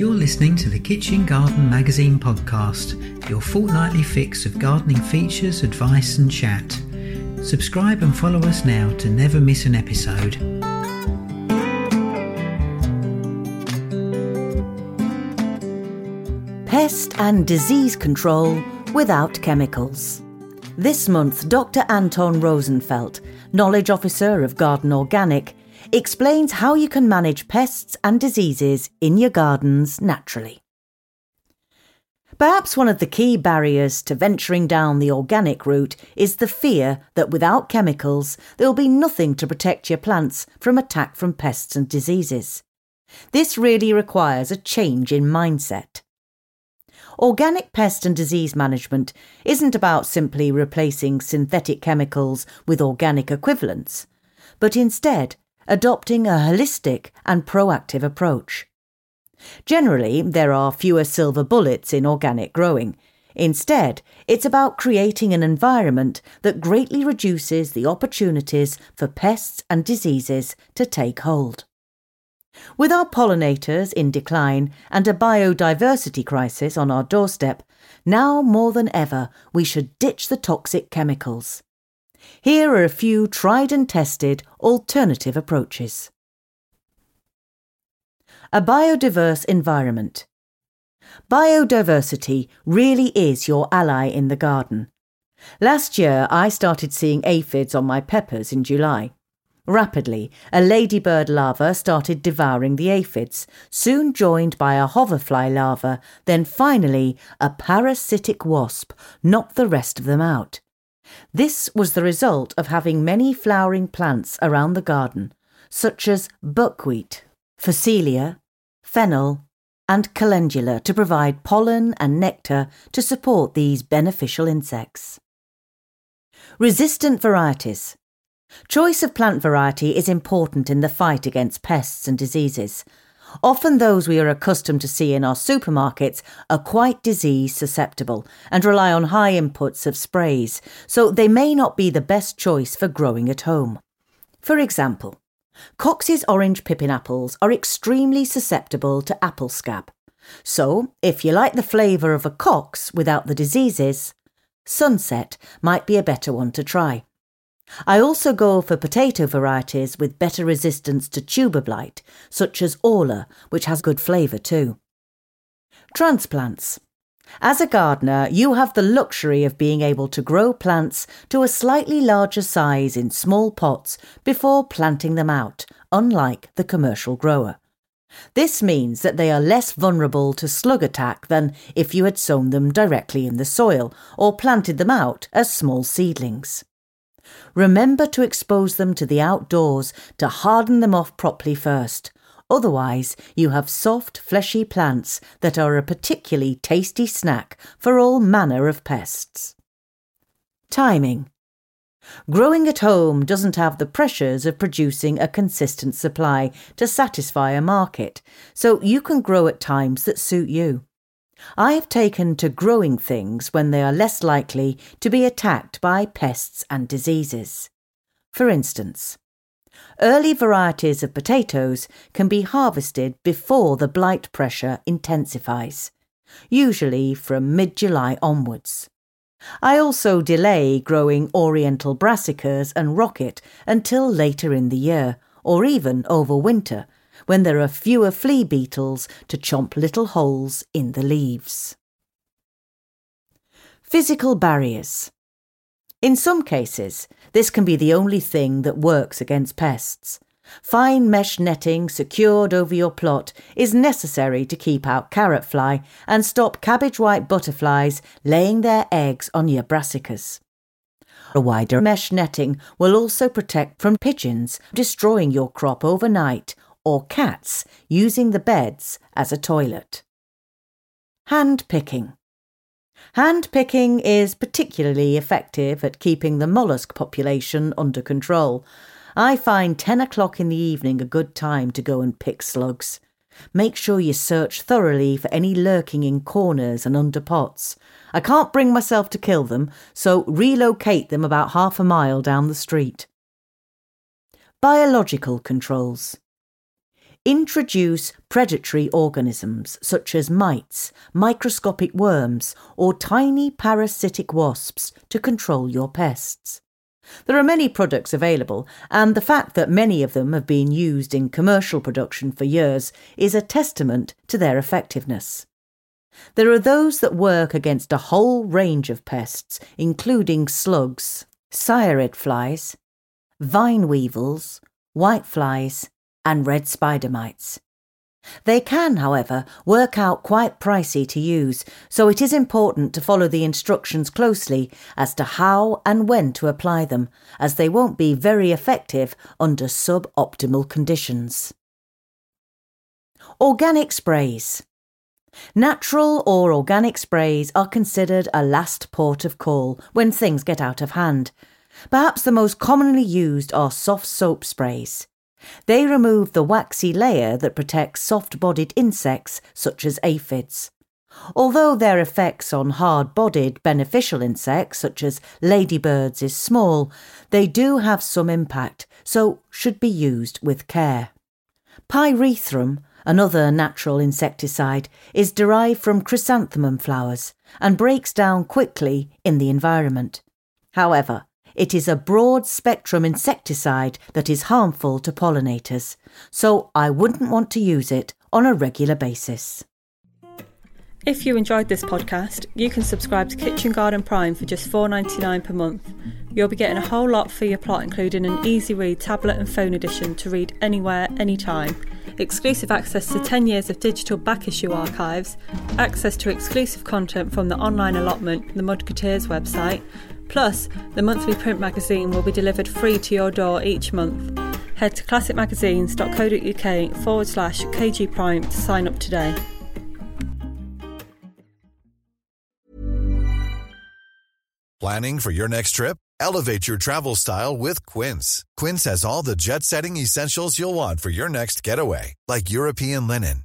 You're listening to the Kitchen Garden Magazine podcast, your fortnightly fix of gardening features, advice, and chat. Subscribe and follow us now to never miss an episode. Pest and disease control without chemicals. This month, Dr. Anton Rosenfeld, Knowledge Officer of Garden Organic, explains how you can manage pests and diseases in your gardens naturally. Perhaps one of the key barriers to venturing down the organic route is the fear that without chemicals there will be nothing to protect your plants from attack from pests and diseases. This really requires a change in mindset. Organic pest and disease management isn't about simply replacing synthetic chemicals with organic equivalents, but instead adopting a holistic and proactive approach. Generally, there are fewer silver bullets in organic growing. Instead, it's about creating an environment that greatly reduces the opportunities for pests and diseases to take hold. With our pollinators in decline and a biodiversity crisis on our doorstep, now more than ever we should ditch the toxic chemicals. Here are a few tried and tested alternative approaches. A biodiverse environment. Biodiversity really is your ally in the garden. Last year, I started seeing aphids on my peppers in July. Rapidly, a ladybird larva started devouring the aphids, soon joined by a hoverfly larva, then finally a parasitic wasp knocked the rest of them out. This was the result of having many flowering plants around the garden, such as buckwheat, phacelia, fennel, and calendula to provide pollen and nectar to support these beneficial insects. Resistant varieties. Choice of plant variety is important in the fight against pests and diseases. Often those we are accustomed to see in our supermarkets are quite disease susceptible and rely on high inputs of sprays, so they may not be the best choice for growing at home. For example, Cox's orange pippin apples are extremely susceptible to apple scab. So, if you like the flavour of a Cox without the diseases, Sunset might be a better one to try. I also go for potato varieties with better resistance to tuber blight, such as Orla, which has good flavour too. Transplants. As a gardener, you have the luxury of being able to grow plants to a slightly larger size in small pots before planting them out, unlike the commercial grower. This means that they are less vulnerable to slug attack than if you had sown them directly in the soil or planted them out as small seedlings. Remember to expose them to the outdoors to harden them off properly first. Otherwise, you have soft, fleshy plants that are a particularly tasty snack for all manner of pests. Timing. Growing at home doesn't have the pressures of producing a consistent supply to satisfy a market, so you can grow at times that suit you. I have taken to growing things when they are less likely to be attacked by pests and diseases. For instance, early varieties of potatoes can be harvested before the blight pressure intensifies, usually from mid July onwards. I also delay growing oriental brassicas and rocket until later in the year, or even over winter, when there are fewer flea beetles to chomp little holes in the leaves. Physical barriers. In some cases, this can be the only thing that works against pests. Fine mesh netting secured over your plot is necessary to keep out carrot fly and stop cabbage white butterflies laying their eggs on your brassicas. A wider mesh netting will also protect from pigeons destroying your crop overnight or cats using the beds as a toilet. Hand picking. Hand picking is particularly effective at keeping the mollusk population under control I find 10 o'clock in the evening a good time to go and pick slugs. Make sure you search thoroughly for any lurking in corners and under pots. I can't bring myself to kill them, so relocate them about half a mile down the street. Biological controls. Introduce predatory organisms such as mites, microscopic worms, or tiny parasitic wasps to control your pests. There are many products available, and the fact that many of them have been used in commercial production for years is a testament to their effectiveness. There are those that work against a whole range of pests, including slugs, sciarid flies, vine weevils, whiteflies, and red spider mites. They can, however, work out quite pricey to use, so it is important to follow the instructions closely as to how and when to apply them, as they won't be very effective under suboptimal conditions. Organic sprays. Natural or organic sprays are considered a last port of call when things get out of hand. Perhaps the most commonly used are soft soap sprays. They remove the waxy layer that protects soft bodied insects such as aphids. Although their effects on hard bodied beneficial insects such as ladybirds is small, they do have some impact, so should be used with care. Pyrethrum, another natural insecticide, is derived from chrysanthemum flowers and breaks down quickly in the environment. However, it is a broad spectrum insecticide that is harmful to pollinators, so I wouldn't want to use it on a regular basis. If you enjoyed this podcast, you can subscribe to Kitchen Garden Prime for just $4.99 per month. You'll be getting a whole lot for your plot, including an easy read tablet and phone edition to read anywhere, anytime, exclusive access to 10 years of digital back issue archives, access to exclusive content from the online allotment, the Mudketeers website, Plus, the monthly print magazine will be delivered free to your door each month. Head to classicmagazines.co.uk forward slash KG Prime to sign up today. Planning for your next trip? Elevate your travel style with Quince. Quince has all the jet setting essentials you'll want for your next getaway, like European linen,